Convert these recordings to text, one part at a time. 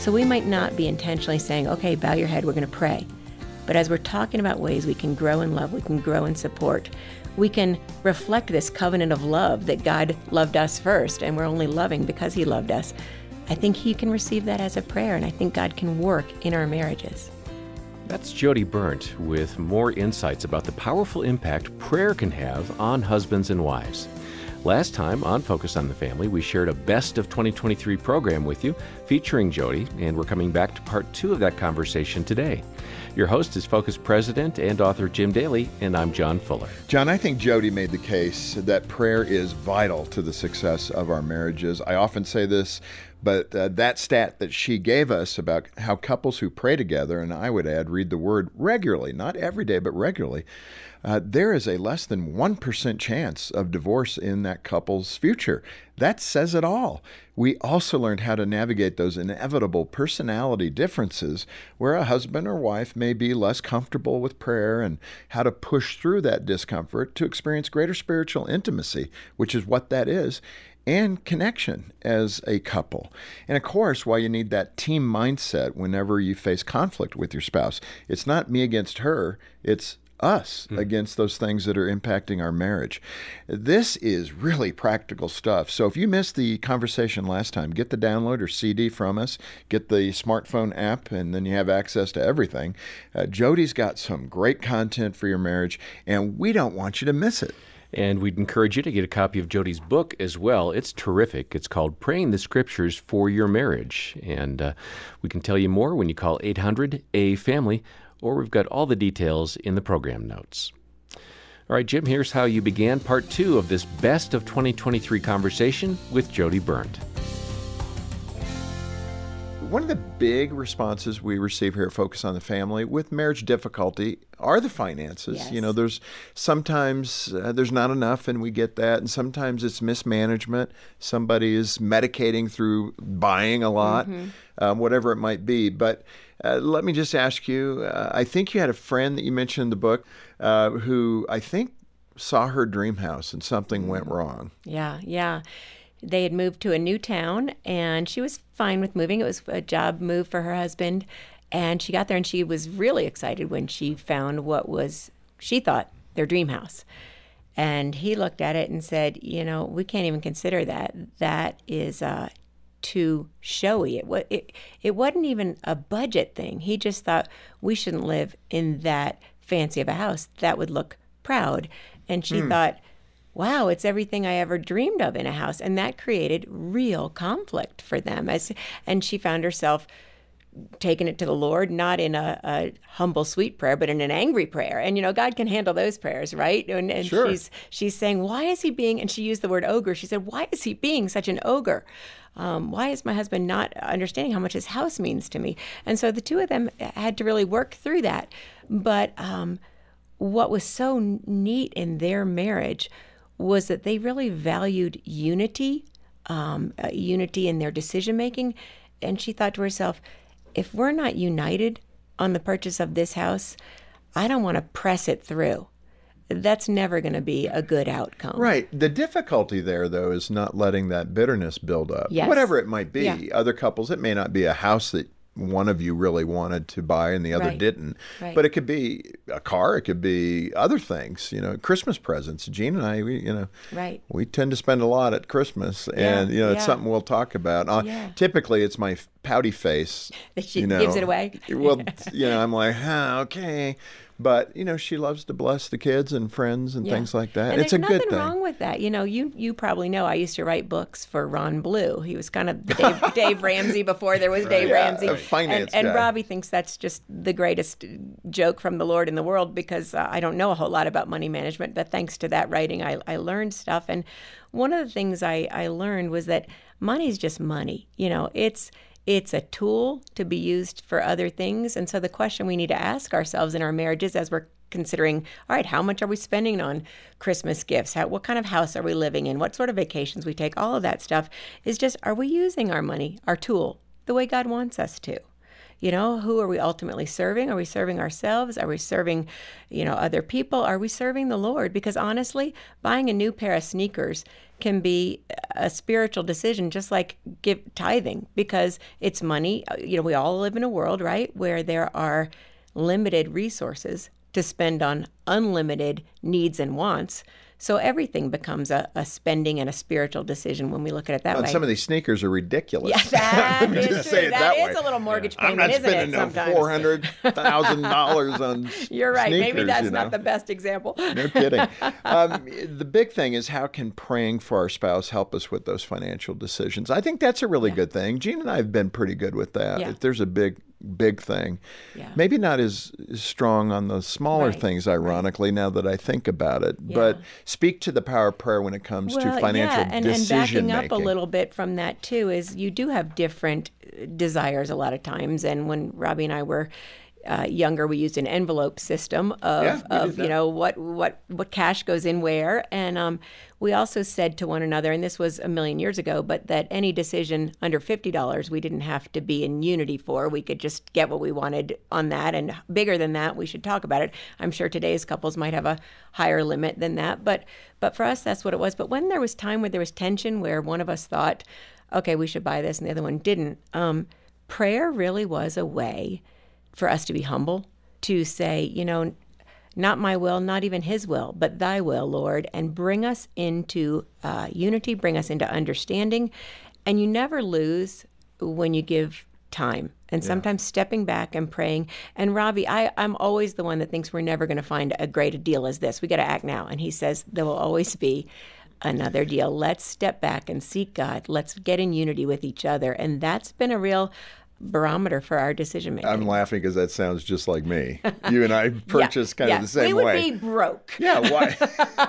So we might not be intentionally saying, okay, bow your head, we're going to pray. But as we're talking about ways we can grow in love, we can grow in support, we can reflect this covenant of love that God loved us first, and we're only loving because He loved us. I think He can receive that as a prayer, and I think God can work in our marriages. That's Jodie Berndt with more insights about the powerful impact prayer can have on husbands and wives. Last time on Focus on the Family, we shared a best of 2023 program with you featuring Jodie, and we're coming back to part two of that conversation today. Your host is Focus President and author Jim Daly, and I'm John Fuller. John, I think Jodie made the case that prayer is vital to the success of our marriages. I often say this, but uh, that stat that she gave us about how couples who pray together, and I would add, read the word regularly, not every day, but regularly, uh, there is a less than 1% chance of divorce in that couple's future. That says it all. We also learned how to navigate those inevitable personality differences where a husband or wife may be less comfortable with prayer and how to push through that discomfort to experience greater spiritual intimacy, which is what that is and connection as a couple. And of course, why you need that team mindset whenever you face conflict with your spouse. It's not me against her, it's us mm. against those things that are impacting our marriage. This is really practical stuff. So if you missed the conversation last time, get the download or CD from us, get the smartphone app, and then you have access to everything. Uh, Jodie's got some great content for your marriage, and we don't want you to miss it. And we'd encourage you to get a copy of Jodie's book as well. It's terrific. It's called Praying the Scriptures for Your Marriage. And uh, we can tell you more when you call 800 A Family or we've got all the details in the program notes. All right, Jim, here's how you began part two of this best of 2023 conversation with Jodie Berndt. One of the big responses we receive here at Focus on the Family with marriage difficulty are the finances. Yes. You know, there's sometimes uh, there's not enough, and we get that, and sometimes it's mismanagement. Somebody is medicating through buying a lot, mm-hmm. um, whatever it might be. But uh, let me just ask you uh, I think you had a friend that you mentioned in the book uh, who I think saw her dream house and something went mm. wrong. Yeah, yeah. They had moved to a new town and she was fine with moving. It was a job move for her husband. And she got there and she was really excited when she found what was, she thought, their dream house. And he looked at it and said, You know, we can't even consider that. That is uh, too showy. It, it, it wasn't even a budget thing. He just thought we shouldn't live in that fancy of a house. That would look proud. And she mm. thought, wow, it's everything I ever dreamed of in a house. And that created real conflict for them. As, and she found herself taking it to the Lord, not in a, a, humble, sweet prayer, but in an angry prayer. And you know, God can handle those prayers, right? And, and sure. she's she's saying, why is he being? And she used the word ogre. She said, why is he being such an ogre? Um, why is my husband not understanding how much his house means to me? And so the two of them had to really work through that. But um, what was so neat in their marriage was that they really valued unity, um, uh, unity in their decision making. And she thought to herself, if we're not united on the purchase of this house, I don't want to press it through that's never going to be a good outcome. Right. The difficulty there, though, is not letting that bitterness build up. Yes. Whatever it might be. Yeah. Other couples, it may not be a house that one of you really wanted to buy and the other right. didn't. Right. But it could be a car, it could be other things, you know, Christmas presents. Jean and I, we, you know, right. we tend to spend a lot at Christmas and, yeah. you know, yeah. it's something we'll talk about. Uh, yeah. Typically, it's my pouty face. That she you know. gives it away. well, you know, I'm like, huh, okay. But you know, she loves to bless the kids and friends and yeah. things like that. And it's a good thing. nothing wrong with that. You know, you you probably know I used to write books for Ron Blue. He was kind of Dave, Dave Ramsey before there was Dave yeah, Ramsey. A finance and, and Robbie thinks that's just the greatest joke from the Lord in the world because uh, I don't know a whole lot about money management, but thanks to that writing, I, I learned stuff. And one of the things I, I learned was that money is just money. You know, it's it's a tool to be used for other things. And so the question we need to ask ourselves in our marriages as we're considering all right how much are we spending on christmas gifts how, what kind of house are we living in what sort of vacations we take all of that stuff is just are we using our money our tool the way god wants us to You know, who are we ultimately serving? Are we serving ourselves? Are we serving, you know, other people? Are we serving the Lord? Because honestly, buying a new pair of sneakers can be a spiritual decision just like give tithing because it's money. Uh, you know we all live in a world right where there are limited resources to spend on unlimited needs and wants so everything becomes a, a, spending and a spiritual decision when we look at it that well, way. Some of these sneakers are ridiculous. Yeah, that is true. Say it that, that is a little mortgage I'm payment, not isn't spending it? no Sometimes four hundred thousand dollars on. You're right. Sneakers, Maybe that's you know? not the best example. No kidding. Um, the big thing is how can praying for our spouse help us with those financial decisions? I think that's a really good thing. Jean and I have been pretty good with that. Yeah. If there's a big big thing. Yeah. Maybe not as, as strong on the smaller Right, things, ironically, now that I think about it. But speak to the power of prayer when it comes to financial yeah, and, and decision backing making. up a little bit from that too is you do have different desires a lot of times. And when Robbie and I were uh, younger, we used an envelope system of, Yeah, of you know what what what cash goes in where, and um, we also said to one another, and this was a million years ago, but that any decision under fifty dollars we didn't have to be in unity for. We could just get what we wanted on that, and bigger than that, we should talk about it. I'm sure today's couples might have a higher limit than that, but but for us, that's what it was. But when there was time where there was tension, where one of us thought, okay, we should buy this, and the other one didn't, um, prayer really was a way for us to be humble, to say, you know, not my will, not even his will, but thy will, Lord, and bring us into uh, unity, bring us into understanding. And you never lose when you give time. And sometimes stepping back and praying. And Robbie, I, I'm always the one that thinks we're never going to find a great a deal as this. We got to act now. And he says there will always be another deal. Let's step back and seek God. Let's get in unity with each other. And that's been a real barometer for our decision making. I'm laughing because that sounds just like me. You and I purchase kind of the same way. we would way. be broke. Yeah, why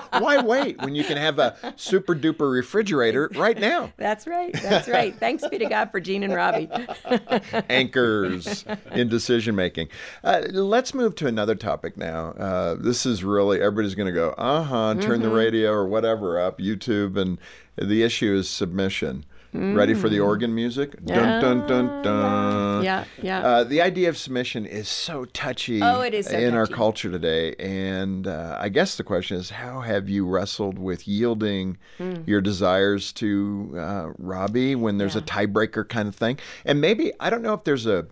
why wait when you can have a super duper refrigerator right now? That's right. That's right. Thanks be to God for Jean and Robbie. Anchors in decision making. Uh, let's move to another topic now. Uh, this is really everybody's going to go, uh huh, turn the Mm-hmm. radio or whatever up, YouTube, and the issue is submission. Ready for the organ music? Dun dun dun dun. Mm. Yeah, yeah. Uh, the idea of submission is so touchy Oh, it is so in our culture today. And uh, I guess the question is how have you wrestled with yielding Hmm. your desires to uh, Robbie when there's a tiebreaker kind of thing? And maybe, I don't know if there's a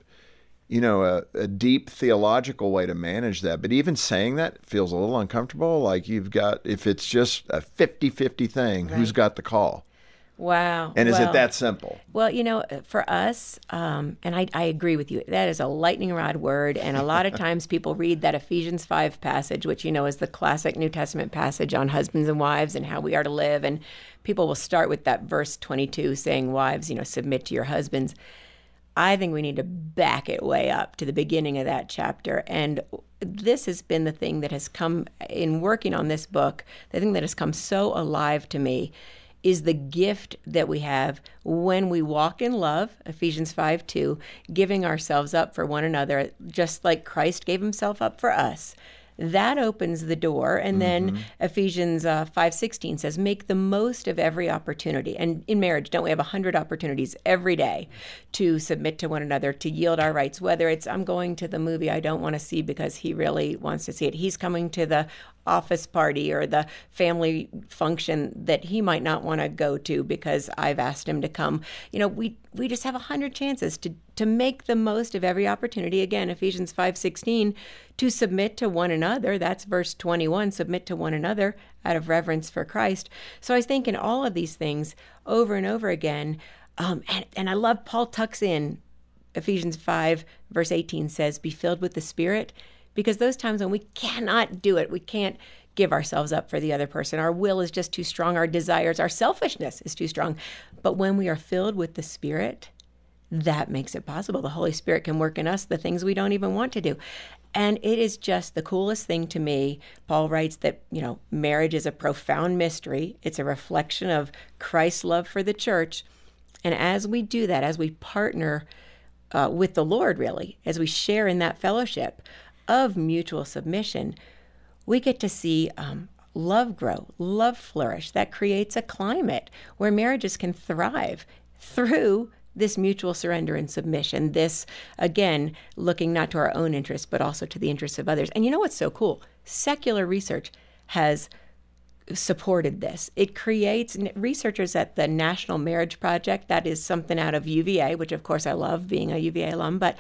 you know, a, a deep theological way to manage that. But even saying that feels a little uncomfortable. Like you've got, if it's just a 50 50 thing, who's got the call? Wow. And is Well- it that simple? Well, you know, for us, um, and I, I agree with you, that is a lightning rod word. And a lot of times people read that Ephesians 5 passage, which, you know, is the classic New Testament passage on husbands and wives and how we are to live. And people will start with that verse 22 saying, Wives, you know, submit to your husbands. I think we need to back it way up to the beginning of that chapter. And this has been the thing that has come in working on this book, the thing that has come so alive to me is the gift that we have when we walk in love, Ephesians 5 2, giving ourselves up for one another, just like Christ gave himself up for us. That opens the door, and then Ephesians uh, five sixteen says, "Make the most of every opportunity." And in marriage, don't we have a hundred opportunities every day to submit to one another, to yield our rights? Whether it's I'm going to the movie I don't want to see because he really wants to see it, he's coming to the office party or the family function that he might not want to go to because I've asked him to come. You know, we we just have a hundred chances to to make the most of every opportunity. Again, Ephesians five sixteen, to submit to one another. That's verse twenty one. Submit to one another out of reverence for Christ. So I was thinking all of these things over and over again, um, and and I love Paul tucks in Ephesians 5, verse 18 says, Be filled with the Spirit, because those times when we cannot do it, we can't give ourselves up for the other person. Our will is just too strong, our desires, our selfishness is too strong. But when we are filled with the Spirit, that makes it possible. The Holy Spirit can work in us the things we don't even want to do. And it is just the coolest thing to me. Paul writes that, you know, marriage is a profound mystery. It's a reflection of Christ's love for the church. And as we do that, as we partner uh, with the Lord, really, as we share in that fellowship of mutual submission, we get to see um, love grow, love flourish. That creates a climate where marriages can thrive through this mutual surrender and submission, this, again, looking not to our own interests, but also to the interests of others. And you know what's so cool? Secular research has supported this. It creates researchers at the National Marriage Project, that is something out of UVA, which of course I love being a UVA alum, but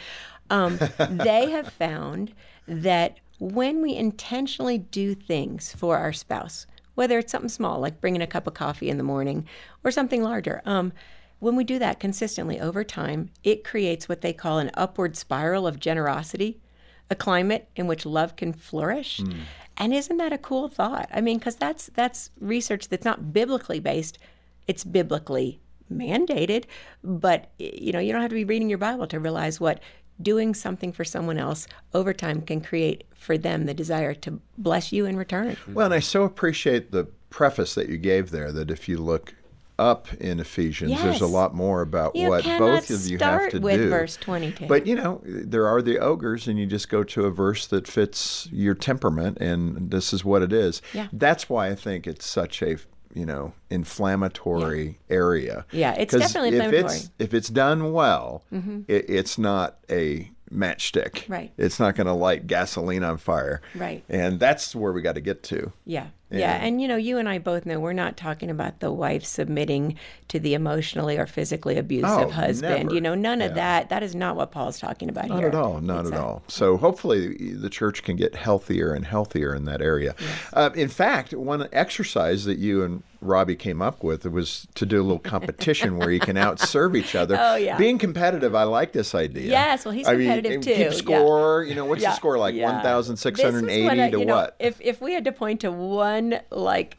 um, they have found that when we intentionally do things for our spouse, whether it's something small like bringing a cup of coffee in the morning or something larger, um, when we do that consistently over time, it creates what they call an upward spiral of generosity, a climate in which love can flourish. Mm. And isn't that a cool thought? I mean, because that's that's research that's not biblically based; it's biblically mandated. But you know, you don't have to be reading your Bible to realize what doing something for someone else over time can create for them the desire to bless you in return. Well, and I so appreciate the preface that you gave there that if you look up in Ephesians. Yes. There's a lot more about you what both of you have to with do. verse 22. But you know, there are the ogres, and you just go to a verse that fits your temperament, and this is what it is. Yeah. That's why I think it's such a you know inflammatory yeah. area. Yeah, it's definitely inflammatory. If it's, if it's done well, mm-hmm. it, it's not a matchstick. Right. It's not going to light gasoline on fire. Right. And that's where we got to get to. Yeah. Yeah, and you know, you and I both know we're not talking about the wife submitting to the emotionally or physically abusive oh, husband. Never. You know, none yeah. of that. That is not what Paul's talking about not here. Not at all. Not at all. So hopefully the church can get healthier and healthier in that area. Yes. Uh, in fact, one exercise that you and Robbie came up with it was to do a little competition where you can outserve each other. Oh yeah. Being competitive, I like this idea. Yes, well he's competitive I mean, too. Keep score. Yeah. You know, what's yeah. the score like? Yeah. One thousand six hundred eighty to know, what? If if we had to point to one like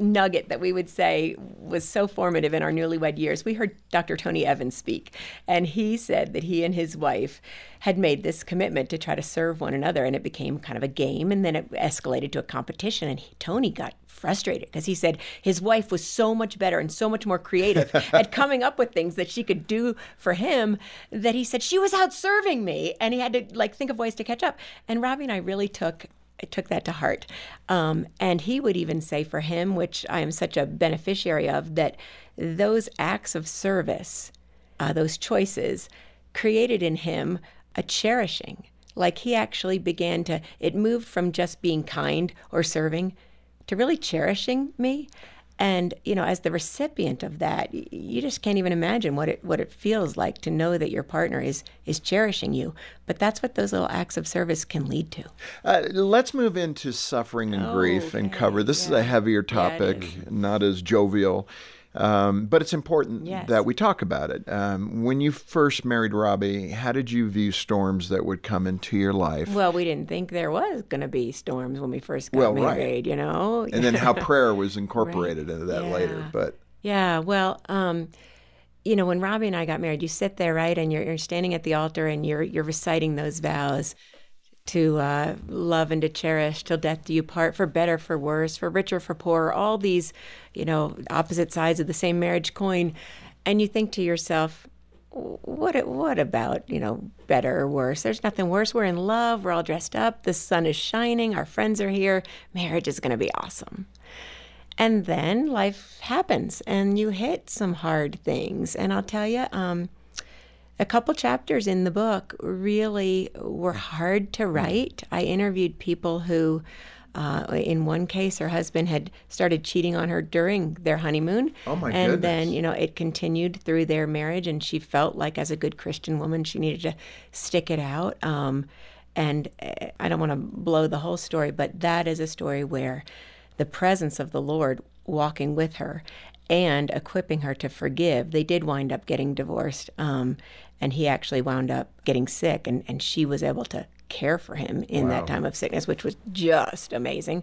nugget that we would say was so formative in our newlywed years. We heard Dr. Tony Evans speak, and he said that he and his wife had made this commitment to try to serve one another, and it became kind of a game, and then it escalated to a competition. And he, Tony got frustrated because he said his wife was so much better and so much more creative at coming up with things that she could do for him that he said she was out serving me, and he had to like think of ways to catch up. And Robbie and I really took I took that to heart. Um, and he would even say for him, which I am such a beneficiary of, that those acts of service, uh, those choices, created in him a cherishing. Like he actually began to, it moved from just being kind or serving to really cherishing me. And you know, as the recipient of that, you just can't even imagine what it what it feels like to know that your partner is is cherishing you. But that's what those little acts of service can lead to. Uh, let's move into suffering and oh, grief okay. and cover. This yeah. is a heavier topic, yeah, not as jovial. Um, but it's important yes. that we talk about it. Um, when you first married Robbie, how did you view storms that would come into your life? Well, we didn't think there was going to be storms when we first got well, married, right. you know. And then how prayer was incorporated right. into that yeah. later. But yeah, well, um, you know, when Robbie and I got married, you sit there, right, and you're, you're standing at the altar and you're you're reciting those vows to uh, love and to cherish till death do you part, for better, for worse, for richer, for poorer, all these, you know, opposite sides of the same marriage coin. And you think to yourself, what what about, you know, better or worse? There's nothing worse. We're in love, we're all dressed up, the sun is shining, our friends are here, marriage is going to be awesome. And then life happens and you hit some hard things. And I'll tell you, um, a couple chapters in the book really were hard to write. I interviewed people who, uh, in one case, her husband had started cheating on her during their honeymoon. Oh my and goodness. then, you know, it continued through their marriage, and she felt like, as a good Christian woman, she needed to stick it out. Um, and eh, I don't want to blow the whole story, but that is a story where the presence of the Lord walking with her and equipping her to forgive. They did wind up getting divorced. Um, and he actually wound up getting sick and, and she was able to care for him in Wow. that time of sickness which was just amazing.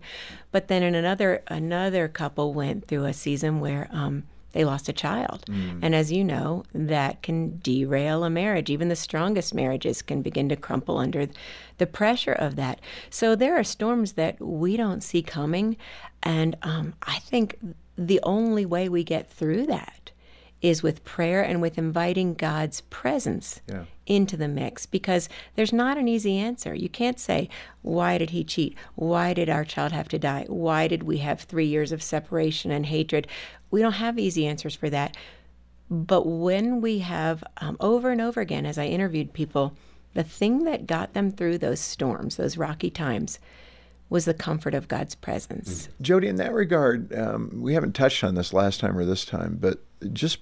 But then in another another couple went through a season where um, they lost a child. And as you know that can derail a marriage. Even the strongest marriages can begin to crumple under the pressure of that. So there are storms that we don't see coming. And um, i think the only way we get through that is with prayer and with inviting God's presence Yeah. into the mix because there's not an easy answer. You can't say, Why did he cheat? Why did our child have to die? Why did we have three years of separation and hatred? We don't have easy answers for that. But when we have um, over and over again, as I interviewed people, the thing that got them through those storms, those rocky times, was the comfort of God's presence. Jodie, in that regard, um, we haven't touched on this last time or this time, but just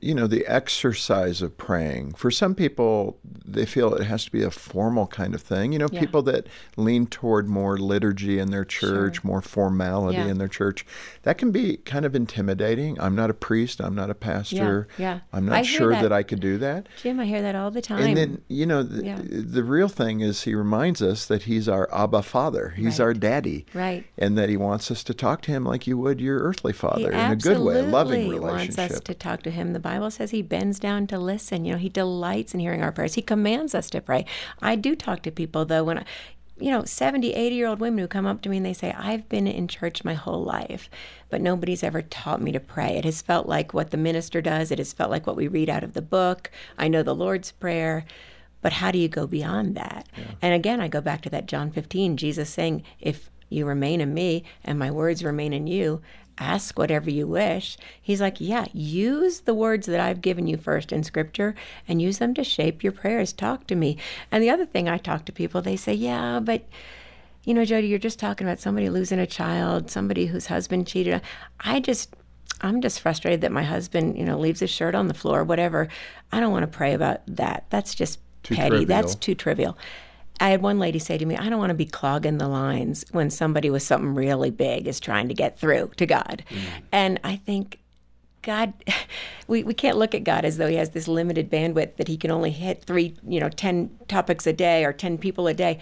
you know, the exercise of praying. For some people, they feel it has to be a formal kind of thing. You know, yeah. people that lean toward more liturgy in their church, sure. more formality yeah. in their church, that can be kind of intimidating. I'm not a priest. I'm not a pastor. Yeah. yeah. I'm not I sure that. that. I could do that. Jim, I hear that all the time. And then, you know, the, the real thing is he reminds us that he's our Abba Father. He's right. our daddy. Right. And that he wants us to talk to him like you would your earthly father he in a good way, a loving relationship. wants us to talk to him. The Bible says he bends down to listen. You know, he delights in hearing our prayers. He commands us to pray. I do talk to people though when I, you know, 70, 80 year old women who come up to me and they say, I've been in church my whole life, but nobody's ever taught me to pray. It has felt like what the minister does, it has felt like what we read out of the book. I know the Lord's Prayer, but how do you go beyond that? Yeah. And again, I go back to that John 15, Jesus saying, If you remain in me and my words remain in you, ask whatever you wish. He's like, yeah, use the words that I've given you first in scripture and use them to shape your prayers. Talk to me. And the other thing I talk to people, they say, yeah, but you know, Jodie, you're just talking about somebody losing a child, somebody whose husband cheated. I just, I'm just frustrated that my husband, you know, leaves his shirt on the floor, whatever. I don't want to pray about that. That's just too petty. Trivial. That's too trivial. I had one lady say to me, I don't want to be clogging the lines when somebody with something really big is trying to get through to God. Mm. And I think God, we, we can't look at God as though he has this limited bandwidth that he can only hit three, you know, 10 topics a day or 10 people a day.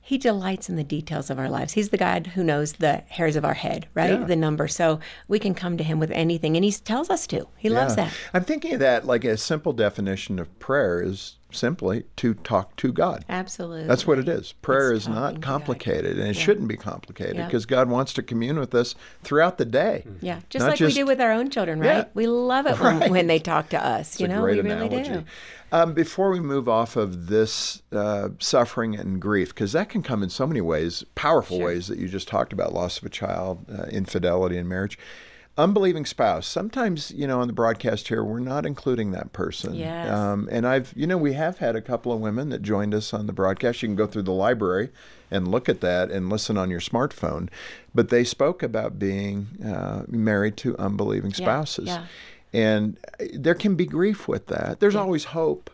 He delights in the details of our lives. He's the God who knows the hairs of our head, right? Yeah. The number. So we can come to him with anything, and he tells us to. He yeah. loves that. I'm thinking of that like a simple definition of prayer is simply to talk to God. Absolutely. That's what it is. Prayer it's is not complicated, and it yeah. shouldn't be complicated yeah. because God wants to commune with us throughout the day. Yeah, just like just, we do with our own children, right? Yeah. We love it when, right. when they talk to us. It's you know, we analogy. really do. Um, before we move off of this uh, suffering and grief, because that can come in so many ways, powerful sure. ways that you just talked about loss of a child, uh, infidelity in marriage unbelieving spouse. Sometimes, you know, on the broadcast here, we're not including that person. Yes. Um, and I've, you know, we have had a couple of women that joined us on the broadcast. You can go through the library and look at that and listen on your smartphone. But they spoke about being uh, married to unbelieving spouses. Yeah. And there can be grief with that. There's yeah. always hope.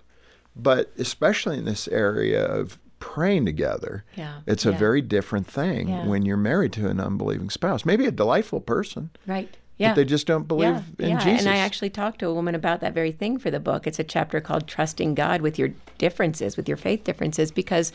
But especially in this area of praying together, yeah. it's a very different thing yeah. when you're married to an unbelieving spouse. Maybe a delightful person. Right. Yeah. But they just don't believe yeah, in yeah. Jesus. And I actually talked to a woman about that very thing for the book. It's a chapter called Trusting God with Your Differences, with Your Faith Differences, because,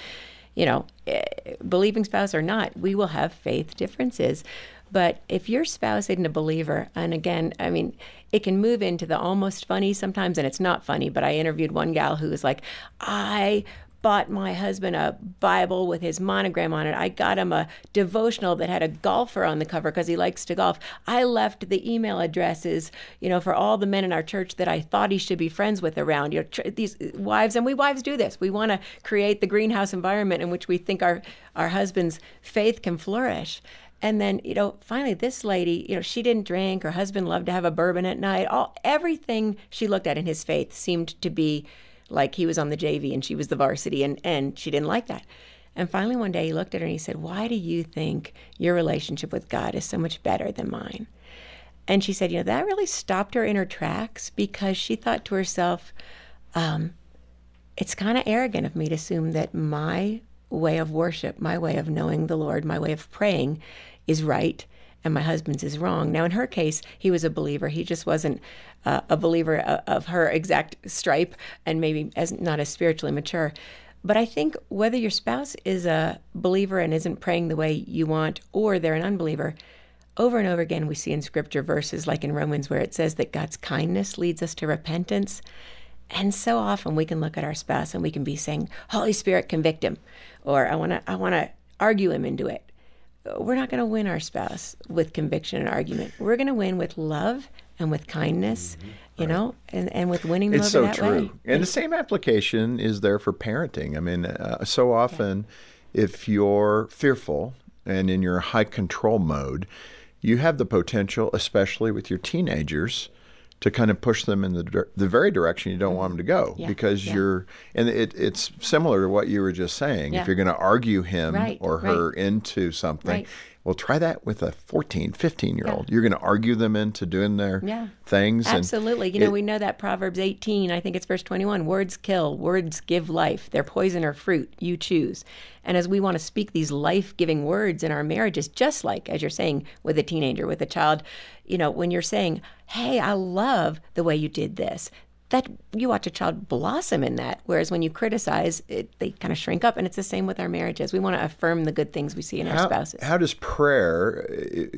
you know, eh, believing spouse or not, we will have faith differences. But if your spouse isn't a believer, and again, I mean, it can move into the almost funny sometimes, and it's not funny. But I interviewed one gal who was like, I bought my husband a Bible with his monogram on it. I got him a devotional that had a golfer on the cover because he likes to golf. I left the email addresses, you know, for all the men in our church that I thought he should be friends with around. You know, tr- these uh, wives, and we wives do this. We want to create the greenhouse environment in which we think our our husband's faith can flourish. And then, you know, finally, this lady, you know, she didn't drink. Her husband loved to have a bourbon at night. All everything she looked at in his faith seemed to be like he was on the JV and she was the varsity, and, and she didn't like that. And finally, one day he looked at her and he said, Why do you think your relationship with God is so much better than mine? And she said, You know, that really stopped her in her tracks because she thought to herself, um, It's kind of arrogant of me to assume that my way of worship, my way of knowing the Lord, my way of praying is right and my husband's is wrong. Now, in her case, he was a believer. He just wasn't uh, a believer of, of her exact stripe and maybe as not as spiritually mature. But I think whether your spouse is a believer and isn't praying the way you want, or they're an unbeliever, over and over again we see in scripture verses like in Romans where it says that God's kindness leads us to repentance. And so often we can look at our spouse and we can be saying, Holy Spirit, convict him, or I want to I want to argue him into it we're not going to win our spouse with conviction and argument. We're going to win with love and with kindness, mm-hmm. you right. know, and, and with winning them it's so that true. way. And the same application is there for parenting. I mean, uh, so often yeah. if you're fearful and in your high control mode, you have the potential, especially with your teenagers, to kind of push them in the the very direction you don't mm-hmm. want them to go yeah. because yeah. you're and it, it's similar to what you were just saying yeah. if you're going to argue him right, or her right. into something right. Well try that with a 14 15 year old you're going to argue them into doing their things absolutely. You know we know that proverbs 18 i think it's verse 21 words kill words give life. They're poison or fruit. You choose. And as we want to speak these life-giving words in our marriages just like as you're saying with a teenager with a child you know when you're saying hey i love the way you did this that you watch a child blossom in that whereas when you criticize it, they kind of shrink up and it's the same with our marriages we want to affirm the good things we see in how, our spouses how does prayer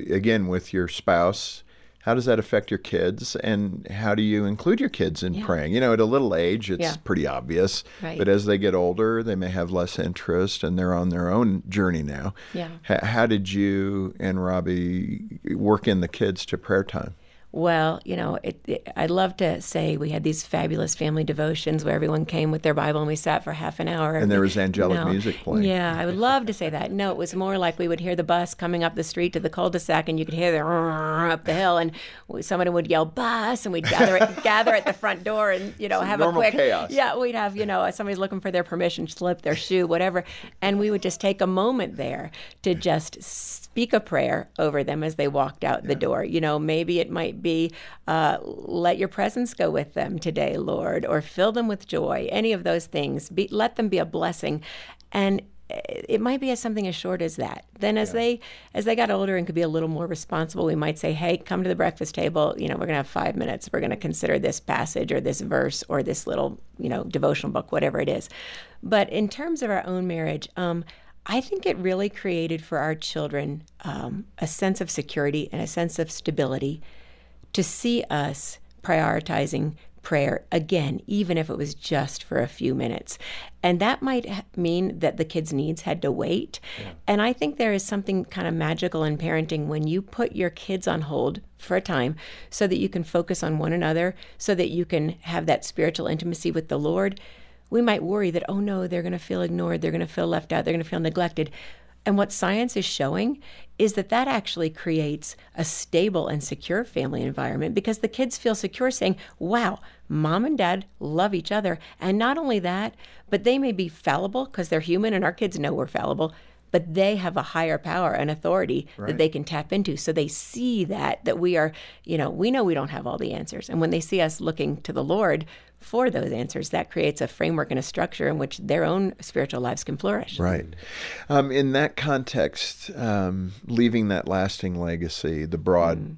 again with your spouse how does that affect your kids and how do you include your kids in Yeah. praying you know at a little age it's Yeah. pretty obvious Right. but as they get older they may have less interest and they're on their own journey now Yeah. How did you and robbie work in the kids to prayer time Well, you know, it, it, I'd love to say we had these fabulous family devotions where everyone came with their Bible and we sat for half an hour. And there was angelic No. music playing. Yeah, I would love to say that. No, it was more like we would hear the bus coming up the street to the cul-de-sac, and you could hear the up the hill, and someone would yell "bus," and we'd gather at, gather at the front door and you know have a quick chaos. yeah, we'd have you know somebody's looking for their permission slip, their shoe, whatever, and we would just take a moment there to just speak a prayer over them as they walked out the door. You know, maybe it might be, uh, "Let your presence go with them today, Lord," or "Fill them with joy." Any of those things. Be, let them be a blessing, and it might be as something as short as that. Then as they as they got older and could be a little more responsible, we might say, "Hey, come to the breakfast table. You know, we're going to have 5 minutes. We're going to consider this passage or this verse or this little, you know, devotional book, whatever it is." But in terms of our own marriage, um, I think it really created for our children um, a sense of security and a sense of stability to see us prioritizing prayer again, even if it was just for a few minutes. And that might mean that the kids' needs had to wait. And I think there is something kind of magical in parenting when you put your kids on hold for a time so that you can focus on one another, so that you can have that spiritual intimacy with the Lord. We might worry that, oh no, they're going to feel ignored, they're going to feel left out, they're going to feel neglected. And what science is showing is that that actually creates a stable and secure family environment because the kids feel secure saying, wow, mom and dad love each other. And not only that, but they may be fallible because they're human and our kids know we're fallible, but they have a higher power and authority that they can tap into. So they see that, that we are, you know, we know we don't have all the answers. And when they see us looking to the Lord for those answers, that creates a framework and a structure in which their own spiritual lives can flourish. Right. Um, in that context, um, leaving that lasting legacy, the broad Mm.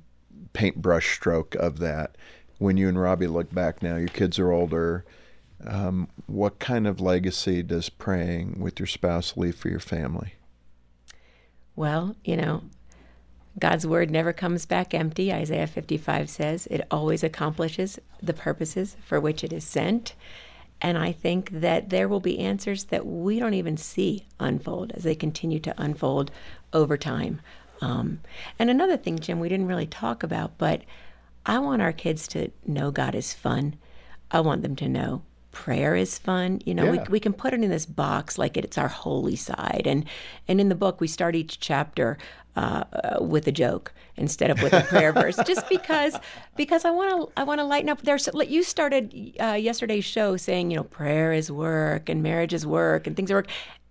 paintbrush stroke of that, when you and Robbie look back now, your kids are older. Um, what kind of legacy does praying with your spouse leave for your family? Well, you know, God's word never comes back empty, Isaiah 55 says. It always accomplishes the purposes for which it is sent. And I think that there will be answers that we don't even see unfold as they continue to unfold over time. Um, and another thing, Jim, we didn't really talk about, but I want our kids to know God is fun. I want them to know prayer is fun. You know, Yeah. we, we can put it in this box like it's our holy side. And and in the book, we start each chapter uh, with a joke instead of with a prayer verse, just because because I want to I want to lighten up. There's like you started uh, yesterday's show saying you know prayer is work and marriage is work and things are work,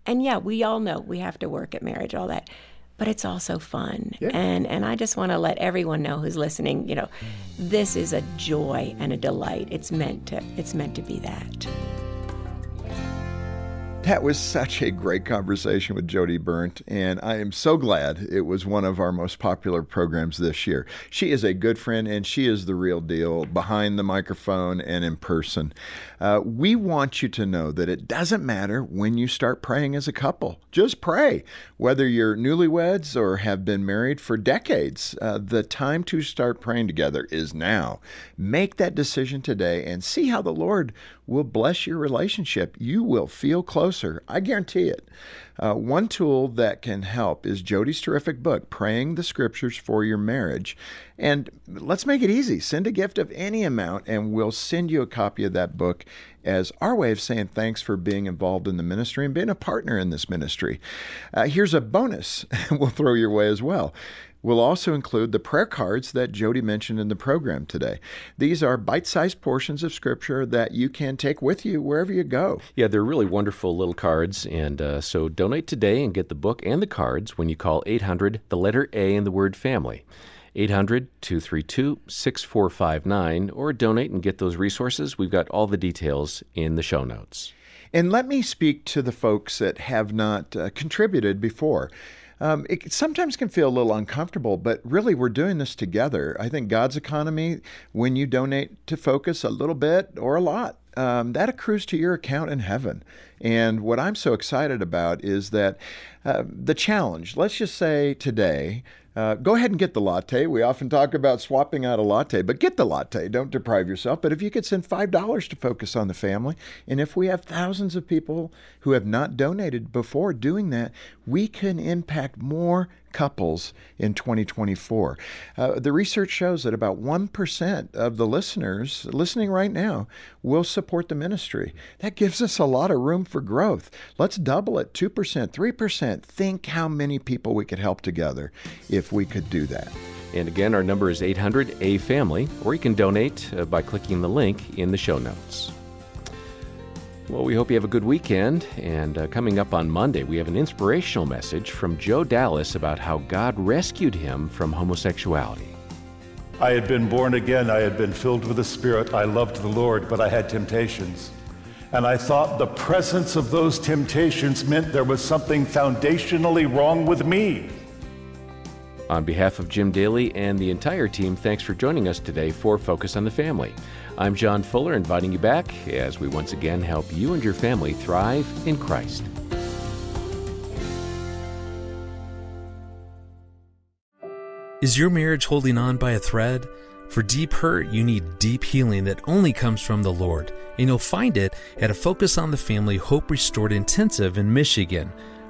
and yeah, we all know we have to work at marriage, all that. But it's also fun, and and I just want to let everyone know who's listening. You know, this is a joy and a delight. It's meant to. It's meant to be that. That was such a great conversation with Jodie Berndt, and I am so glad it was one of our most popular programs this year. She is a good friend, and she is the real deal behind the microphone and in person. Uh, we want you to know that it doesn't matter when you start praying as a couple. Just pray. Whether you're newlyweds or have been married for decades, uh, the time to start praying together is now. Make that decision today and see how the Lord will bless your relationship. You will feel closer. I guarantee it. Uh, one tool that can help is Jodie's terrific book, Praying the Scriptures for Your Marriage. And let's make it easy. Send a gift of any amount, and we'll send you a copy of that book as our way of saying thanks for being involved in the ministry and being a partner in this ministry. Uh, here's a bonus we'll throw your way as well. We'll also include the prayer cards that Jodie mentioned in the program today. These are bite sized portions of Scripture that you can take with you wherever you go. Yeah, they're really wonderful little cards. And uh, so donate today and get the book and the cards when you call 800, the letter A in the word family. 800 232 6459 or donate and get those resources. We've got all the details in the show notes. And let me speak to the folks that have not uh, contributed before. Um, it sometimes can feel a little uncomfortable, but really we're doing this together. I think God's economy, when you donate to Focus a little bit or a lot, um, that accrues to your account in heaven. And what I'm so excited about is that uh, the challenge, let's just say today, uh, go ahead and get the latte. We often talk about swapping out a latte, but get the latte. Don't deprive yourself. But if you could send $5 to focus on the family, and if we have thousands of people who have not donated before doing that, we can impact more couples in 2024. Uh, the research shows that about 1% of the listeners listening right now will support the ministry. That gives us a lot of room for growth. Let's double it 2%, 3%. Think how many people we could help together if we could do that. And again, our number is 800 A Family, or you can donate uh, by clicking the link in the show notes. Well, we hope you have a good weekend. And uh, coming up on Monday, we have an inspirational message from Joe Dallas about how God rescued him from homosexuality. I had been born again. I had been filled with the Spirit. I loved the Lord, but I had temptations. And I thought the presence of those temptations meant there was something foundationally wrong with me. On behalf of Jim Daly and the entire team, thanks for joining us today for Focus on the Family. I'm John Fuller, inviting you back as we once again help you and your family thrive in Christ. Is your marriage holding on by a thread? For deep hurt, you need deep healing that only comes from the Lord, and you'll find it at a Focus on the Family Hope Restored Intensive in Michigan.